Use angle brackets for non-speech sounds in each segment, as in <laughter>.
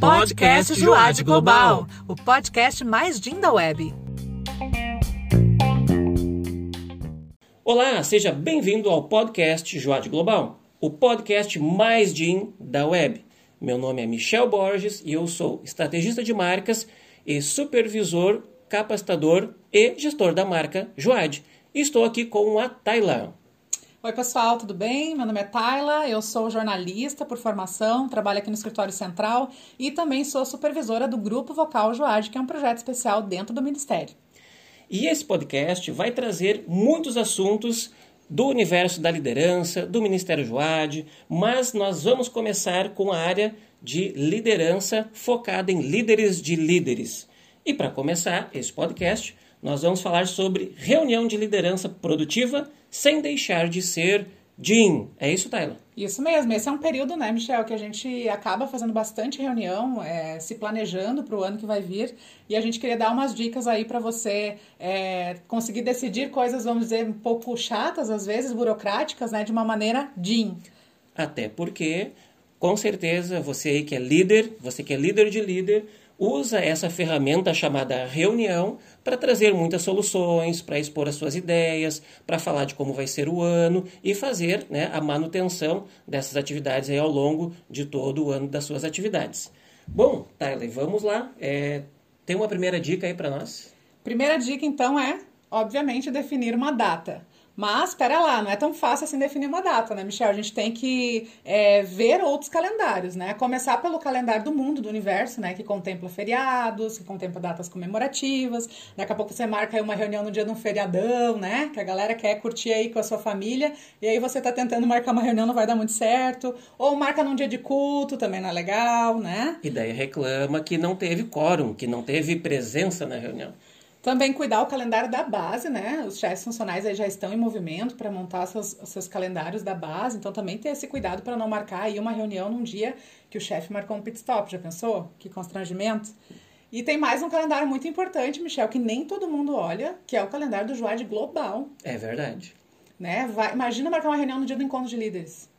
Podcast Joad Global, o podcast mais DIN da web. Olá, seja bem-vindo ao podcast Joad Global, o podcast mais DIN da web. Meu nome é Michel Borges e eu sou estrategista de marcas e supervisor, capacitador e gestor da marca Joad. Estou aqui com a Tayla. Oi, pessoal, tudo bem? Meu nome é Tayla, eu sou jornalista por formação, trabalho aqui no Escritório Central e também sou supervisora do Grupo Vocal Joad, que é um projeto especial dentro do Ministério. E esse podcast vai trazer muitos assuntos do universo da liderança, do Ministério Joad, mas nós vamos começar com a área de liderança focada em líderes de líderes. E para começar esse podcast, nós vamos falar sobre reunião de liderança produtiva sem deixar de ser Jim. É isso, Taylor? Isso mesmo. Esse é um período, né, Michel, que a gente acaba fazendo bastante reunião, é, se planejando para o ano que vai vir. E a gente queria dar umas dicas aí para você é, conseguir decidir coisas, vamos dizer, um pouco chatas, às vezes, burocráticas, né, de uma maneira Jim. Até porque, com certeza, você aí que é líder, você que é líder de líder, usa essa ferramenta chamada reunião para trazer muitas soluções, para expor as suas ideias, para falar de como vai ser o ano e fazer né, a manutenção dessas atividades ao longo de todo o ano das suas atividades. Bom, Tyler, vamos lá. É, tem uma primeira dica aí para nós? Primeira dica, então, é, obviamente, definir uma data. Mas, espera lá, não é tão fácil assim definir uma data, né, Michel? A gente tem que é, ver outros calendários, né? Começar pelo calendário do mundo, do universo, né? Que contempla feriados, que contempla datas comemorativas. Daqui a pouco você marca aí uma reunião no dia de um feriadão, né? Que a galera quer curtir aí com a sua família. E aí você tá tentando marcar uma reunião, não vai dar muito certo. Ou marca num dia de culto, também não é legal, né? E daí reclama que não teve quórum, que não teve presença na reunião. Também cuidar o calendário da base, né? Os chefes funcionais aí já estão em movimento para montar seus, seus calendários da base, então também ter esse cuidado para não marcar aí uma reunião num dia que o chefe marcou um pit stop, já pensou? Que constrangimento. E tem mais um calendário muito importante, Michel, que nem todo mundo olha, que é o calendário do Joad Global. É verdade. Né? Vai, imagina marcar uma reunião no dia do encontro de líderes.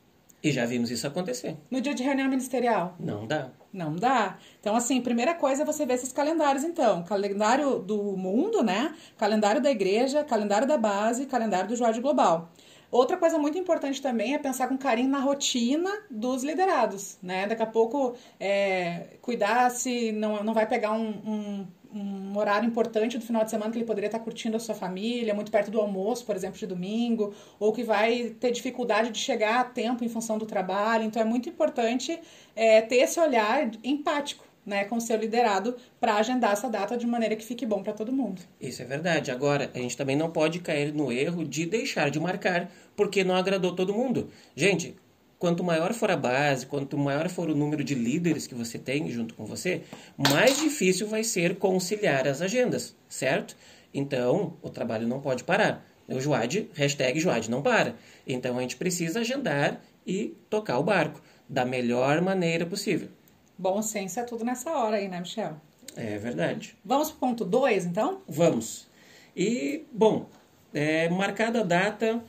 E já vimos isso acontecer. No dia de reunião ministerial? Não dá. Não dá. Então, assim, primeira coisa é você ver esses calendários, então. Calendário do mundo, né? Calendário da igreja, calendário da base, calendário do Joade Global. Outra coisa muito importante também é pensar com carinho na rotina dos liderados, né? Daqui a pouco, é, cuidar se não, não vai pegar um, um um horário importante do final de semana que ele poderia estar curtindo a sua família, muito perto do almoço, por exemplo, de domingo, ou que vai ter dificuldade de chegar a tempo em função do trabalho. Então é muito importante é, ter esse olhar empático. Né, com o seu liderado para agendar essa data de maneira que fique bom para todo mundo. Isso é verdade. Agora, a gente também não pode cair no erro de deixar de marcar porque não agradou todo mundo. Gente, quanto maior for a base, quanto maior for o número de líderes que você tem junto com você, mais difícil vai ser conciliar as agendas, certo? Então, o trabalho não pode parar. O Joad, hashtag Joad não para. Então, a gente precisa agendar e tocar o barco da melhor maneira possível. Bom senso é tudo nessa hora aí, né, Michel? É verdade. Vamos para o ponto 2, então? Vamos. E, bom, é, marcada a data,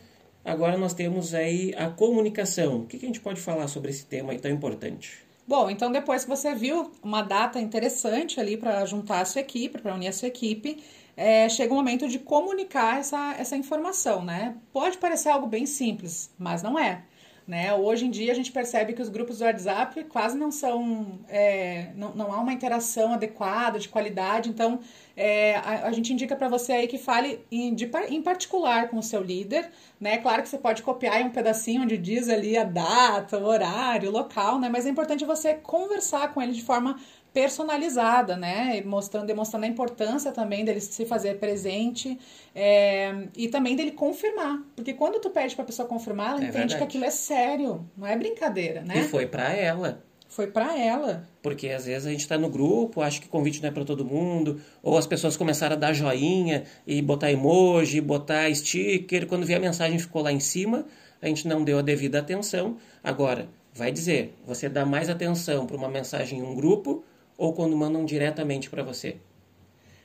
Agora nós temos aí a comunicação. O que, a gente pode falar sobre esse tema tão importante? Bom, então depois que você viu uma data interessante ali para juntar a sua equipe, para unir a sua equipe, é, chega o momento de comunicar essa, essa informação, né? Pode parecer algo bem simples, mas não é. Né? Hoje em dia a gente percebe que os grupos do WhatsApp quase não são, é, não, não há uma interação adequada, de qualidade, então é, a, a, gente indica para você aí que fale em, de, em particular com o seu líder, né? Claro que você pode copiar um pedacinho onde diz ali a data, o horário, o local, né? Mas é importante você conversar com ele de forma personalizada, né? Mostrando, demonstrando a importância também dele se fazer presente é, e também dele confirmar. Porque quando tu pede pra pessoa confirmar, ela é entende verdade. que aquilo é sério, não é brincadeira, né? E foi para ela. Foi para ela. Porque às vezes a gente está no grupo, acha que o convite não é para todo mundo, ou as pessoas começaram a dar joinha e botar emoji, botar sticker, quando vê a mensagem ficou lá em cima, a gente não deu a devida atenção. Agora, vai dizer, você dá mais atenção para uma mensagem em um grupo ou quando mandam diretamente para você?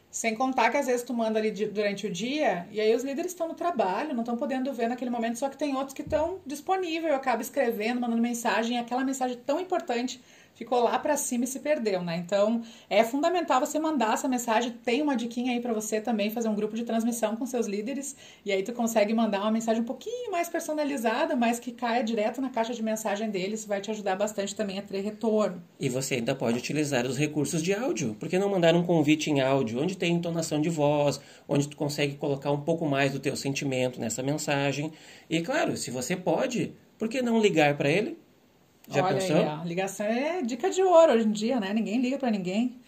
Sem contar que às vezes tu manda ali durante o dia e aí os líderes estão no trabalho, não estão podendo ver naquele momento, só que tem outros que estão disponíveis, acaba escrevendo, mandando mensagem, aquela mensagem tão importante ficou lá para cima e se perdeu, né? Então, é fundamental você mandar essa mensagem. Tem uma diquinha aí para você também fazer um grupo de transmissão com seus líderes e aí tu consegue mandar uma mensagem um pouquinho mais personalizada, mas que caia direto na caixa de mensagem deles, vai te ajudar bastante também a ter retorno. E você ainda pode utilizar os recursos de áudio. Por que não mandar um convite em áudio, onde tem entonação de voz, onde tu consegue colocar um pouco mais do teu sentimento nessa mensagem? E claro, se você pode, por que não ligar para ele? Já Olha pensou? aí, a ligação é dica de ouro hoje em dia, né? Ninguém liga para ninguém.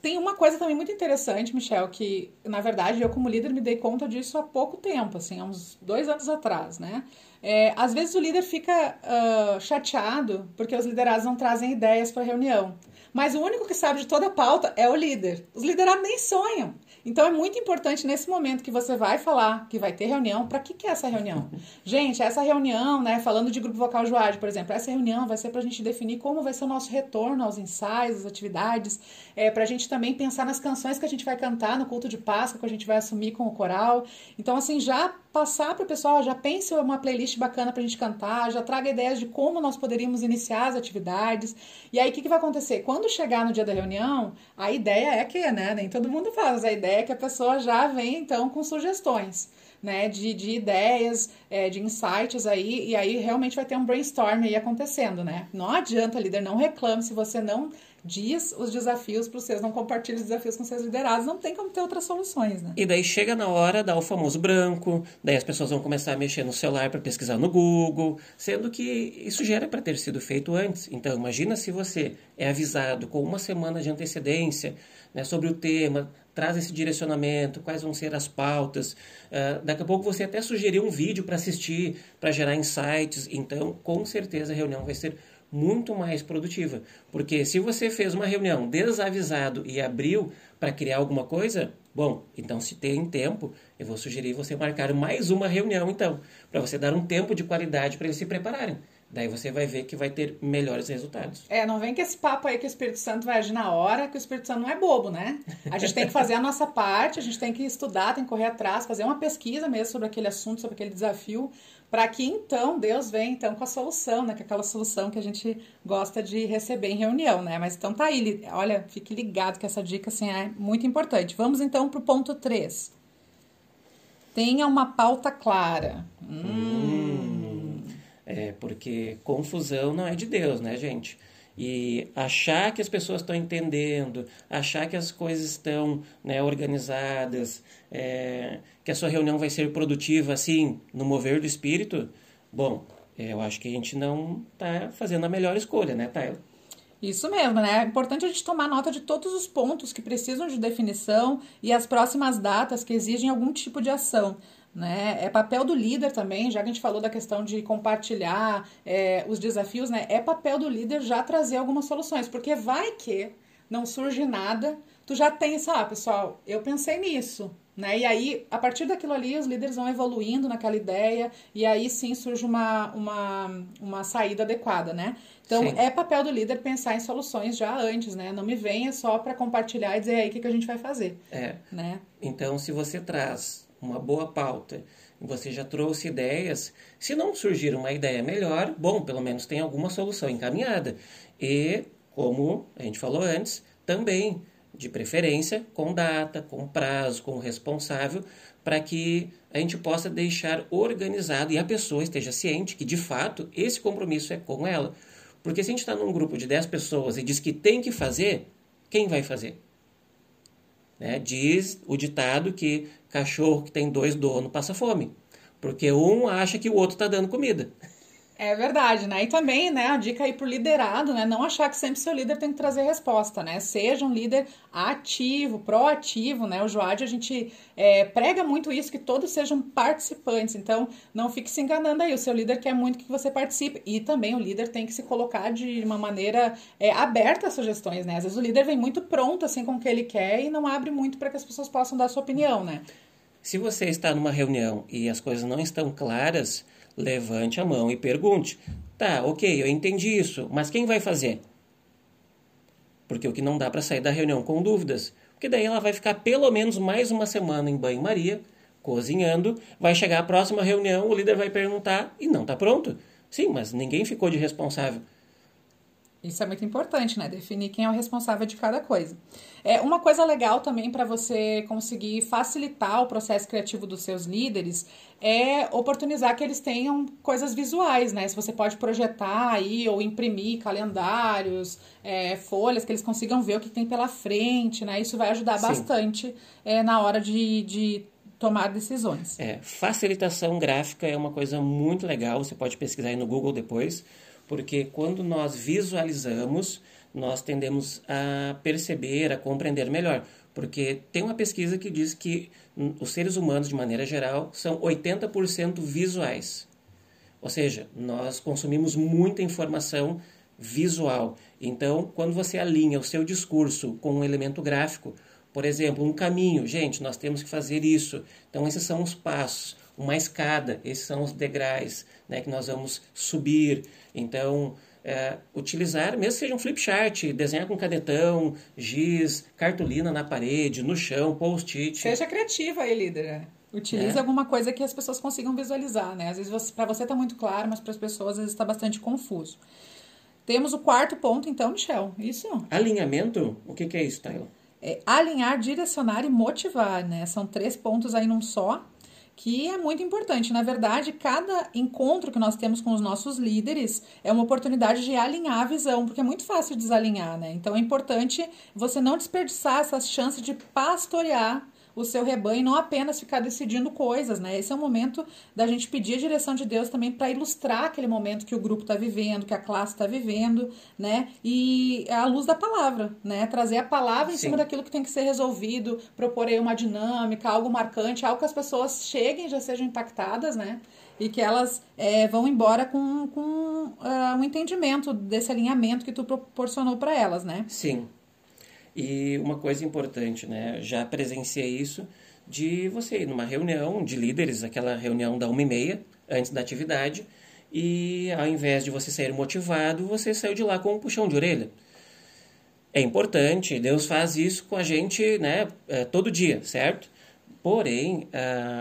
Tem uma coisa também muito interessante, Michel, que na verdade eu como líder me dei conta disso há pouco tempo, assim, há uns dois anos atrás, né? É, às vezes o líder fica uh, chateado porque os liderados não trazem ideias para a reunião. Mas o único que sabe de toda a pauta é o líder. Os liderados nem sonham. Então é muito importante nesse momento que você vai falar que vai ter reunião, para que, que é essa reunião? <laughs> Gente, essa reunião, né, falando de grupo vocal Joade, por exemplo, essa reunião vai ser para a gente definir como vai ser o nosso retorno aos ensaios, às atividades, é, para a gente também pensar nas canções que a gente vai cantar no culto de Páscoa, que a gente vai assumir com o coral. Então, assim, já passar para o pessoal, já pense uma playlist bacana para a gente cantar, já traga ideias de como nós poderíamos iniciar as atividades. E aí, o que, que vai acontecer? Quando chegar no dia da reunião, a ideia é que, né, nem todo mundo faz, a ideia é que a pessoa já vem, então, com sugestões. Né, de, de ideias, é, de insights aí, e aí realmente vai ter um brainstorm aí acontecendo, né? Não adianta, líder, não reclame se você não diz os desafios para os seus, não compartilha os desafios com seus liderados, não tem como ter outras soluções, né? E daí chega na hora, dá o famoso branco, daí as pessoas vão começar a mexer no celular para pesquisar no Google, sendo que isso já era para ter sido feito antes. Então, imagina se você é avisado com uma semana de antecedência né, sobre o tema, traz esse direcionamento, quais vão ser as pautas. Uh, daqui a pouco você até sugeriu um vídeo para assistir, para gerar insights. Então, com certeza a reunião vai ser muito mais produtiva. Porque se você fez uma reunião desavisado e abriu para criar alguma coisa, bom, então se tem tempo, eu vou sugerir você marcar mais uma reunião então, para você dar um tempo de qualidade para eles se prepararem. Daí você vai ver que vai ter melhores resultados. É, não vem com esse papo aí que o Espírito Santo vai agir na hora, que o Espírito Santo não é bobo, né? A gente tem que fazer a nossa parte, a gente tem que estudar, tem que correr atrás, fazer uma pesquisa mesmo sobre aquele assunto, sobre aquele desafio, para que então Deus venha então com a solução, né? Que é aquela solução que a gente gosta de receber em reunião, né? Mas então tá aí, olha, fique ligado que essa dica assim é muito importante. Vamos então pro ponto 3. Tenha uma pauta clara. Hum. É, porque confusão não é de Deus, né, gente? E achar que as pessoas estão entendendo, achar que as coisas estão né, organizadas, é, que a sua reunião vai ser produtiva assim, no mover do espírito, bom, eu acho que a gente não está fazendo a melhor escolha, né, Taylor? Isso mesmo, né? É importante a gente tomar nota de todos os pontos que precisam de definição e as próximas datas que exigem algum tipo de ação. Né? É papel do líder também, já que a gente falou da questão de compartilhar é, os desafios, né? É papel do líder já trazer algumas soluções, porque vai que não surge nada, tu já tem isso, ah, pessoal, eu pensei nisso, né? E aí, a partir daquilo ali, os líderes vão evoluindo naquela ideia, e aí sim surge uma, uma, uma saída adequada, né? Então, sim. é papel do líder pensar em soluções já antes, né? Não me venha só para compartilhar e dizer aí o que, que a gente vai fazer. É. Né? Então, se você traz uma boa pauta, você já trouxe ideias, se não surgir uma ideia melhor, bom, pelo menos tem alguma solução encaminhada. E, como a gente falou antes, também, de preferência, com data, com prazo, com responsável, para que a gente possa deixar organizado e a pessoa esteja ciente que, de fato, esse compromisso é com ela. Porque se a gente está num grupo de 10 pessoas e diz que tem que fazer, quem vai fazer? Né? Diz o ditado que cachorro que tem dois donos passa fome, porque um acha que o outro está dando comida. É verdade, né? E também, né, a dica aí pro liderado, né? Não achar que sempre seu líder tem que trazer resposta, né? Seja um líder ativo, proativo, né? O Joad, a gente é, prega muito isso, que todos sejam participantes. Então, não fique se enganando aí. O seu líder quer muito que você participe. E também o líder tem que se colocar de uma maneira é, aberta às sugestões, né? Às vezes o líder vem muito pronto, assim, com o que ele quer e não abre muito para que as pessoas possam dar sua opinião, né? Se você está numa reunião e as coisas não estão claras levante a mão e pergunte: tá, ok, eu entendi isso, mas quem vai fazer? Porque o que não dá para sair da reunião com dúvidas. Porque daí ela vai ficar pelo menos mais uma semana em banho-maria, cozinhando, vai chegar a próxima reunião, o líder vai perguntar e não está pronto. Sim, mas ninguém ficou de responsável. Isso é muito importante, né? Definir quem é o responsável de cada coisa. É uma coisa legal também para você conseguir facilitar o processo criativo dos seus líderes é oportunizar que eles tenham coisas visuais, né? Se você pode projetar aí ou imprimir calendários, é, folhas que eles consigam ver o que tem pela frente, né? Isso vai ajudar Sim. bastante é, na hora de, de tomar decisões. É, facilitação gráfica é uma coisa muito legal. Você pode pesquisar aí no Google depois porque quando nós visualizamos, nós tendemos a perceber, a compreender melhor. Porque tem uma pesquisa que diz que os seres humanos, de maneira geral, são 80% visuais. Ou seja, nós consumimos muita informação visual. Então, quando você alinha o seu discurso com um elemento gráfico, por exemplo, um caminho, gente, nós temos que fazer isso. Então, esses são os passos uma escada, esses são os degraus né, que nós vamos subir. Então, é, utilizar, mesmo que seja um flip chart, desenhar com canetão, giz, cartolina na parede, no chão, post-it. Seja criativa aí, líder. Utilize é. alguma coisa que as pessoas consigam visualizar, né? Às vezes para você está muito claro, mas para as pessoas às vezes está bastante confuso. Temos o quarto ponto, então, Michel. Isso? Alinhamento? O que, que é isso, Taylor? É alinhar, direcionar e motivar, né? São três pontos aí num só que é muito importante. Na verdade, cada encontro que nós temos com os nossos líderes é uma oportunidade de alinhar a visão, porque é muito fácil desalinhar, né? Então é importante você não desperdiçar essa chance de pastorear o seu rebanho e não apenas ficar decidindo coisas, né? Esse é o momento da gente pedir a direção de Deus também para ilustrar aquele momento que o grupo está vivendo, que a classe está vivendo, né? E à luz da palavra, né? Trazer a palavra em Sim. cima daquilo que tem que ser resolvido, propor aí uma dinâmica, algo marcante, algo que as pessoas cheguem e já sejam impactadas, né? E que elas é, vão embora com, com uh, um entendimento desse alinhamento que tu proporcionou para elas, né? Sim. E uma coisa importante, né? Já presenciei isso de você ir numa reunião de líderes, aquela reunião da uma e meia, antes da atividade, e ao invés de você sair motivado, você saiu de lá com um puxão de orelha. É importante, Deus faz isso com a gente né, é, todo dia, certo? Porém,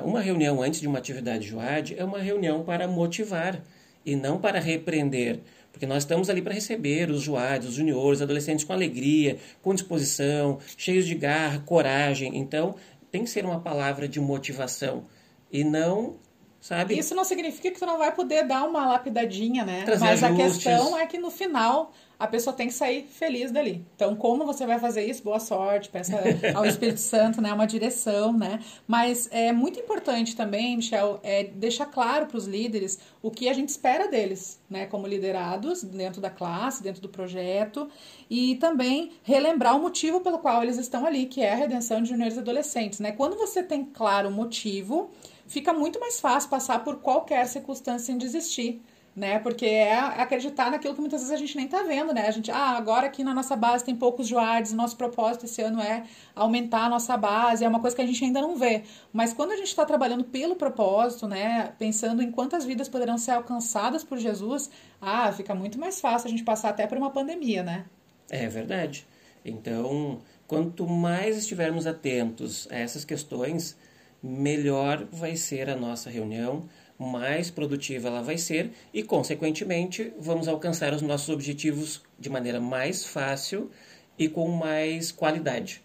uma reunião antes de uma atividade JOAD é uma reunião para motivar e não para repreender. Porque nós estamos ali para receber os joados, os juniores, adolescentes com alegria, com disposição, cheios de garra, coragem. Então, tem que ser uma palavra de motivação e não, sabe? Isso não significa que tu não vai poder dar uma lapidadinha, né? Trazer Mas ajustes. a questão é que no final a pessoa tem que sair feliz dali. Então, como você vai fazer isso? Boa sorte, peça <laughs> ao Espírito Santo, né, uma direção, né? Mas é muito importante também, Michel, é deixar claro para os líderes o que a gente espera deles, né, como liderados dentro da classe, dentro do projeto, e também relembrar o motivo pelo qual eles estão ali, que é a redenção de juniores e adolescentes, né? Quando você tem claro o motivo, fica muito mais fácil passar por qualquer circunstância sem desistir né? Porque é acreditar naquilo que muitas vezes a gente nem tá vendo, né? A gente, ah, agora aqui na nossa base tem poucos joades, nosso propósito esse ano é aumentar a nossa base, é uma coisa que a gente ainda não vê. Mas quando a gente está trabalhando pelo propósito, né? Pensando em quantas vidas poderão ser alcançadas por Jesus, ah, fica muito mais fácil a gente passar até por uma pandemia, né? É verdade. Então, quanto mais estivermos atentos a essas questões, melhor vai ser a nossa reunião mais produtiva ela vai ser e, consequentemente, vamos alcançar os nossos objetivos de maneira mais fácil e com mais qualidade.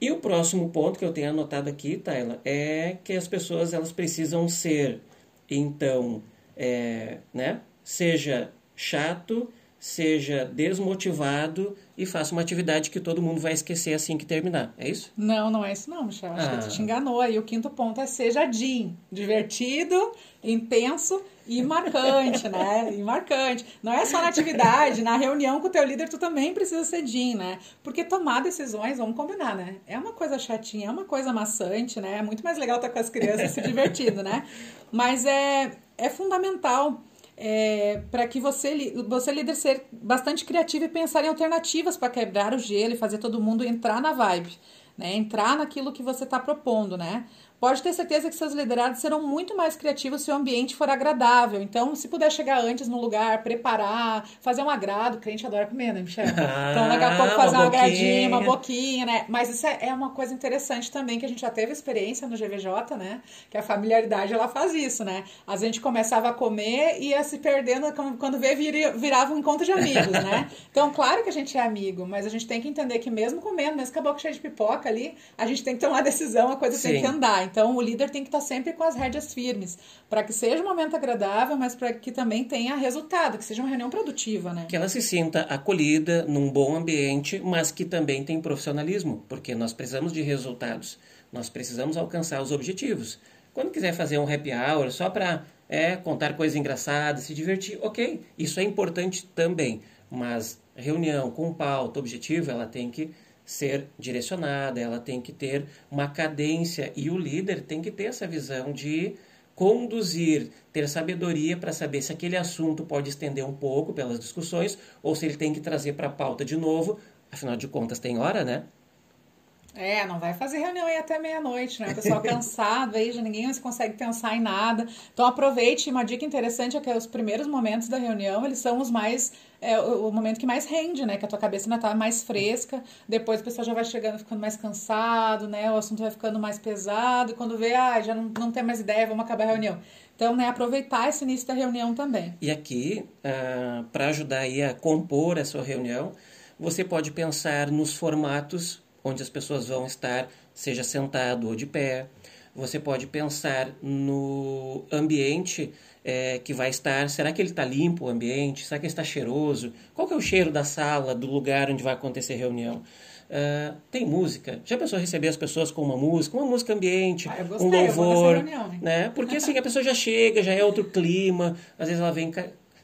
E o próximo ponto que eu tenho anotado aqui, Tayla, é que as pessoas elas precisam ser, então, é, né, seja chato, seja desmotivado e faça uma atividade que todo mundo vai esquecer assim que terminar. É isso? Não, não é isso não, Michel. Acho ah. que tu te enganou aí. O quinto ponto é seja Jim. Divertido, intenso e marcante, né? E marcante. Não é só na atividade, na reunião com o teu líder tu também precisa ser Jim, né? Porque tomar decisões, vamos combinar, né? É uma coisa chatinha, é uma coisa maçante, né? É muito mais legal estar com as crianças se divertindo, né? Mas é, é fundamental é, para que você, você líder ser bastante criativo e pensar em alternativas para quebrar o gelo e fazer todo mundo entrar na vibe, né? Entrar naquilo que você está propondo, né? Pode ter certeza que seus liderados serão muito mais criativos se o ambiente for agradável. Então, se puder chegar antes no lugar, preparar, fazer um agrado, a gente adora comer, né, Michel? <laughs> então, daqui a pouco fazer uma agradinha, uma boquinha, né? Mas isso é, é uma coisa interessante também, que a gente já teve experiência no GVJ, né? Que a familiaridade, ela faz isso, né? A gente começava a comer e ia se perdendo, quando vê, virava um encontro de amigos, né? <laughs> Então, claro que a gente é amigo, mas a gente tem que entender que mesmo comendo, mesmo com a boca cheia de pipoca ali, a gente tem que tomar decisão, a coisa Sim. tem que andar. Então, o líder tem que estar sempre com as rédeas firmes, para que seja um momento agradável, mas para que também tenha resultado, que seja uma reunião produtiva, né? Que ela se sinta acolhida num bom ambiente, mas que também tem profissionalismo, porque nós precisamos de resultados. Nós precisamos alcançar os objetivos. Quando quiser fazer um happy hour só para é, contar coisas engraçadas, se divertir, ok, isso é importante também. Mas reunião com pauta, objetivo, ela tem que ser direcionada, ela tem que ter uma cadência e o líder tem que ter essa visão de conduzir, ter sabedoria para saber se aquele assunto pode estender um pouco pelas discussões ou se ele tem que trazer para a pauta de novo. Afinal de contas, tem hora, né? É, não vai fazer reunião aí até meia-noite, né? O pessoal <laughs> cansado aí, já ninguém mais consegue pensar em nada. Então aproveite, uma dica interessante é que os primeiros momentos da reunião, eles são os mais é o momento que mais rende, né? Que a tua cabeça ainda tá mais fresca. Depois o pessoal já vai chegando, ficando mais cansado, né? O assunto vai ficando mais pesado. E quando vê, ah, já não, não tem mais ideia, vamos acabar a reunião. Então, né, aproveitar esse início da reunião também. E aqui, uh, para ajudar aí a compor a sua reunião, você pode pensar nos formatos onde as pessoas vão estar, seja sentado ou de pé. Você pode pensar no ambiente é, que vai estar. Será que ele está limpo o ambiente? Será que ele está cheiroso? Qual que é o cheiro da sala, do lugar onde vai acontecer a reunião? Uh, tem música. Já pensou receber as pessoas com uma música, uma música ambiente, ah, gostei, um louvor, reunião, né? Porque assim a pessoa já chega, já é outro clima. Às vezes ela vem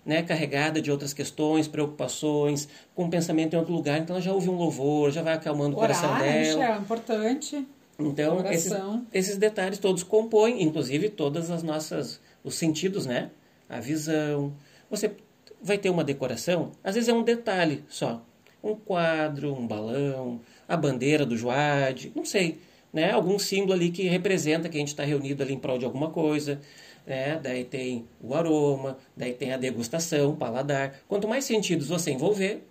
né, carregada de outras questões, preocupações, com pensamento em outro lugar, então ela já ouve um louvor, já vai acalmando Orar, o coração dela. É importante. Então, esses, esses, detalhes todos compõem, inclusive, todas as nossas, os sentidos, né? A visão. Você vai ter uma decoração, às vezes é um detalhe só. Um quadro, um balão, a bandeira do Joad, não sei, né? Algum símbolo ali que representa que a gente está reunido ali em prol de alguma coisa né? Daí tem o aroma, daí tem a degustação, o paladar. Quanto mais sentidos você envolver,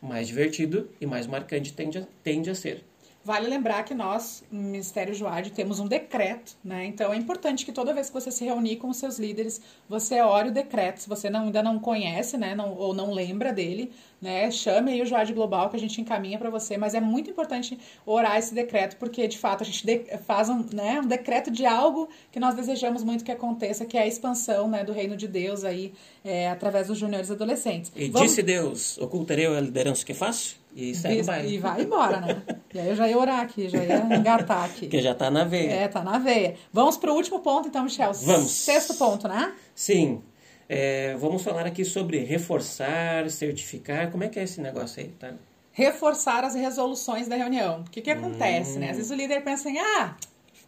mais divertido e mais marcante tende a, tende a ser. Vale lembrar que nós, no Ministério Joade, temos um decreto, né? Então é importante que toda vez que você se reunir com os seus líderes, você ore o decreto. Se você não, ainda não conhece, né, não, ou não lembra dele, né, chame aí o Joade Global que a gente encaminha para você. Mas é muito importante orar esse decreto, porque de fato a gente faz um, né, um decreto de algo que nós desejamos muito que aconteça, que é a expansão né, do reino de Deus aí é, através dos juniores adolescentes. E Vamos... disse Deus: ocultarei a liderança que faço? E segue vai. E vai embora, né? e aí eu já ia orar aqui, já ia engatar aqui. Que já tá na veia. É, tá na veia. Vamos pro último ponto, então, Michel. Vamos. Sexto ponto, né? Sim. É, vamos falar aqui sobre reforçar, certificar. Como é que é esse negócio aí, tá? Reforçar as resoluções da reunião. O que que acontece, hum. né? Às vezes o líder pensa em, ah,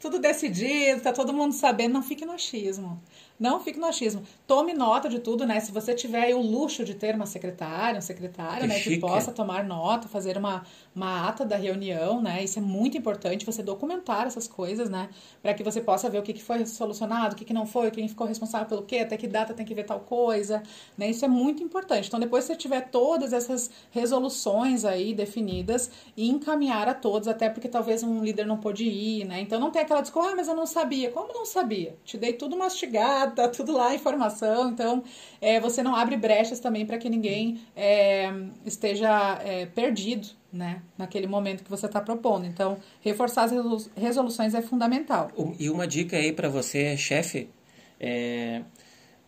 tudo decidido, tá todo mundo sabendo. Não fique no achismo. Não fique no achismo. Tome nota de tudo, né? Se você tiver o luxo de ter uma secretária, um secretário, que né? Chique. Que possa tomar nota, fazer uma, uma ata da reunião, né? Isso é muito importante, você documentar essas coisas, né? Para que você possa ver o que, que foi solucionado, o que, que não foi, quem ficou responsável pelo quê, até que data tem que ver tal coisa, né? Isso é muito importante. Então, depois que você tiver todas essas resoluções aí definidas e encaminhar a todos, até porque talvez um líder não pôde ir, né? Então, não tem aquela desculpa, ah, mas eu não sabia. Como não sabia? Te dei tudo mastigado <laughs> tá tudo lá, informação. Então, é, você não abre brechas também para que ninguém é, esteja é, perdido, né? Naquele momento que você está propondo. Então, reforçar as resoluções é fundamental. E uma dica aí para você, chefe, é,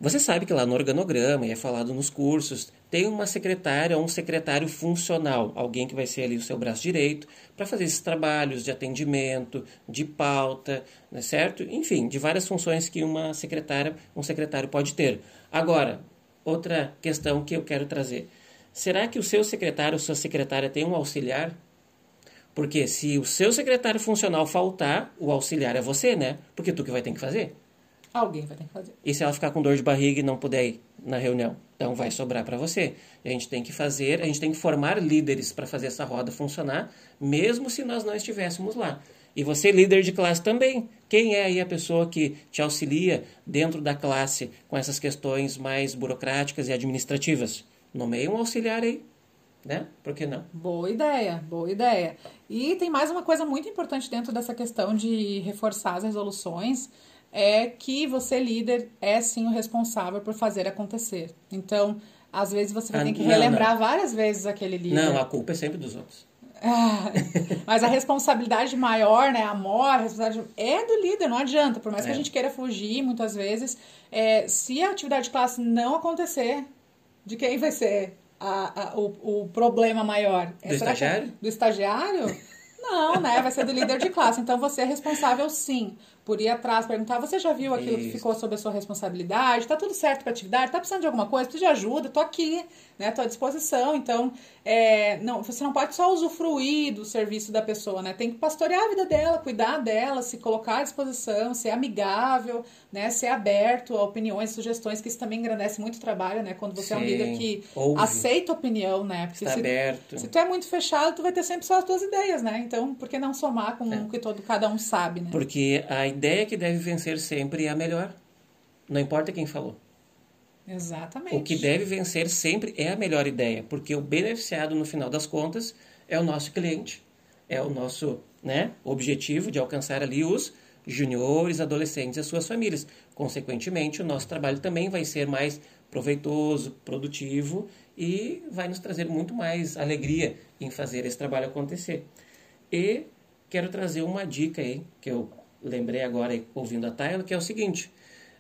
você sabe que lá no organograma, e é falado nos cursos, tem uma secretária ou um secretário funcional, alguém que vai ser ali o seu braço direito, para fazer esses trabalhos de atendimento, de pauta, né, certo? Enfim, de várias funções que uma secretária, um secretário pode ter. Agora, outra questão que eu quero trazer. Será que o seu secretário ou sua secretária tem um auxiliar? Porque se o seu secretário funcional faltar, o auxiliar é você, né? Porque tu que vai ter que fazer. Alguém vai ter que fazer. E se ela ficar com dor de barriga e não puder ir na reunião? Então vai sobrar para você. A gente tem que fazer, a gente tem que formar líderes para fazer essa roda funcionar, mesmo se nós não estivéssemos lá. E você, líder de classe, também. Quem é aí a pessoa que te auxilia dentro da classe com essas questões mais burocráticas e administrativas? Nomeie um auxiliar aí, né? Por que não? Boa ideia, boa ideia. E tem mais uma coisa muito importante dentro dessa questão de reforçar as resoluções, é que você, líder, é sim o responsável por fazer acontecer. Então, às vezes você vai Ah, ter que relembrar não. várias vezes aquele líder. Não, a culpa é sempre dos outros. Ah, Mas a responsabilidade maior, né, a maior a responsabilidade é do líder, não adianta. Por mais que É. a gente queira fugir, muitas vezes, é, se a atividade de classe não acontecer, de quem vai ser a- a- o, o problema maior? É, Do será que é estagiário? do estagiário? Não, né? Vai ser do líder de classe. Então você é responsável sim por ir atrás, perguntar, você já viu aquilo que Isso. ficou sob a sua responsabilidade? Tá tudo certo pra atividade? Tá precisando de alguma coisa? Precisa de ajuda? Tô aqui, né? Tô à disposição. Então, é, não, você não pode só usufruir do serviço da pessoa, né? Tem que pastorear a vida dela, cuidar dela, se colocar à disposição, ser amigável, né? Ser aberto a opiniões, sugestões, que isso também engrandece muito o trabalho, né? Quando você é um Sim, líder que ouve. aceita opinião, né? Porque Está se, aberto. se tu é muito fechado, tu vai ter sempre só as tuas ideias, né? Então, por que não somar com o que todo cada um sabe, né? Porque a ideia que deve vencer sempre é a melhor. Não importa quem falou. Exatamente. O que deve vencer sempre é a melhor ideia, porque o beneficiado, no final das contas, é o nosso cliente. É o nosso né, objetivo de alcançar ali os juniores, adolescentes e as suas famílias. Consequentemente, o nosso trabalho também vai ser mais proveitoso, produtivo e vai nos trazer muito mais alegria em fazer esse trabalho acontecer. E quero trazer uma dica aí, que eu lembrei agora ouvindo a Tayla, que é o seguinte.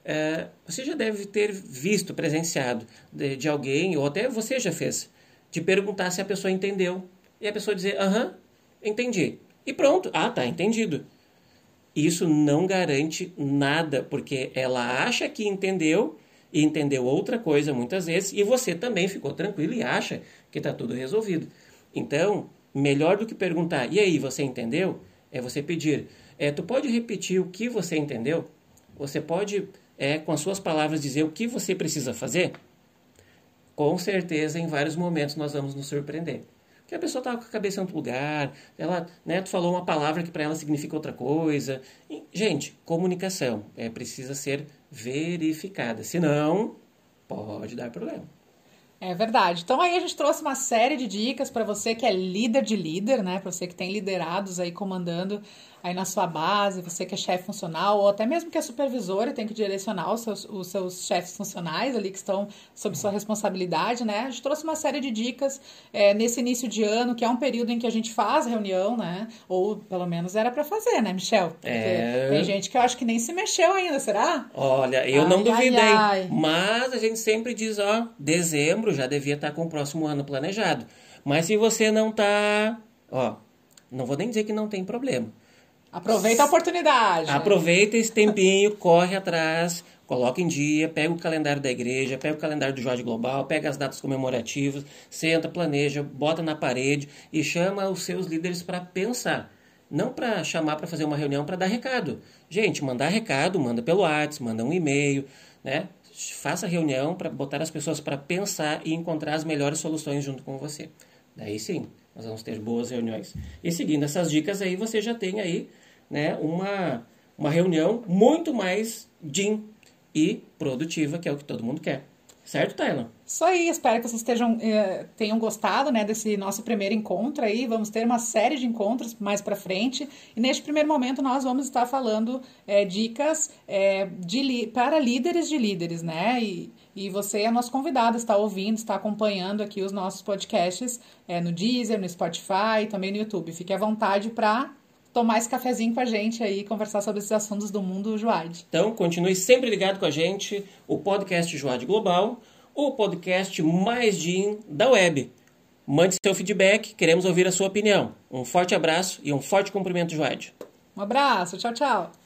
É, você já deve ter visto, presenciado de, de alguém, ou até você já fez, de perguntar se a pessoa entendeu. E a pessoa dizer, aham, entendi. E pronto, ah, tá, entendido. Isso não garante nada, porque ela acha que entendeu e entendeu outra coisa muitas vezes, e você também ficou tranquilo e acha que está tudo resolvido. Então, melhor do que perguntar, e aí, você entendeu? É você pedir, é, tu pode repetir o que você entendeu? Você pode, é, com as suas palavras, dizer o que você precisa fazer? Com certeza, em vários momentos, nós vamos nos surpreender. Porque a pessoa estava com a cabeça em outro lugar, ela, né, tu falou uma palavra que para ela significa outra coisa. E, gente, comunicação é, precisa ser verificada, senão pode dar problema. É verdade. Então aí a gente trouxe uma série de dicas para você que é líder de líder, né? Para você que tem liderados aí comandando aí na sua base, você que é chefe funcional ou até mesmo que é supervisor e tem que direcionar os seus, os seus chefes funcionais ali que estão sob sua responsabilidade, né? A gente trouxe uma série de dicas é, nesse início de ano, que é um período em que a gente faz reunião, né? Ou pelo menos era para fazer, né, Michel? Porque É. tem gente que eu acho que nem se mexeu ainda, será? Olha, eu Ai, não ai, duvidei, ai. mas a gente sempre diz, ó, dezembro já devia estar com o próximo ano planejado. Mas se você não tá, ó, não vou nem dizer que não tem problema. Aproveita a oportunidade. Aproveita esse tempinho, corre atrás, coloca em dia, pega o calendário da igreja, pega o calendário do Jorge Global, pega as datas comemorativas, senta, planeja, bota na parede e chama os seus líderes para pensar. Não para chamar para fazer uma reunião para dar recado. Gente, mandar recado, manda pelo WhatsApp, manda um e-mail, né? Faça reunião para botar as pessoas para pensar e encontrar as melhores soluções junto com você. Daí sim, nós vamos ter boas reuniões. E seguindo essas dicas aí, você já tem aí né, uma, uma reunião muito mais DIN e produtiva, que é o que todo mundo quer. Certo, Taylor? Isso aí, espero que vocês estejam, eh, tenham gostado né, desse nosso primeiro encontro aí. Vamos ter uma série de encontros mais para frente. E neste primeiro momento nós vamos estar falando eh, dicas eh, de para líderes de líderes, né? E, e você é nosso convidado, está ouvindo, está acompanhando aqui os nossos podcasts eh, no Deezer, no Spotify, também no YouTube. Fique à vontade para tomar esse cafezinho com a gente aí, conversar sobre esses assuntos do mundo Juad. Então, continue sempre ligado com a gente, o podcast Joade Global, o podcast mais DIN da web. Mande seu feedback, queremos ouvir a sua opinião. Um forte abraço e um forte cumprimento, Joade. Um abraço, tchau, tchau.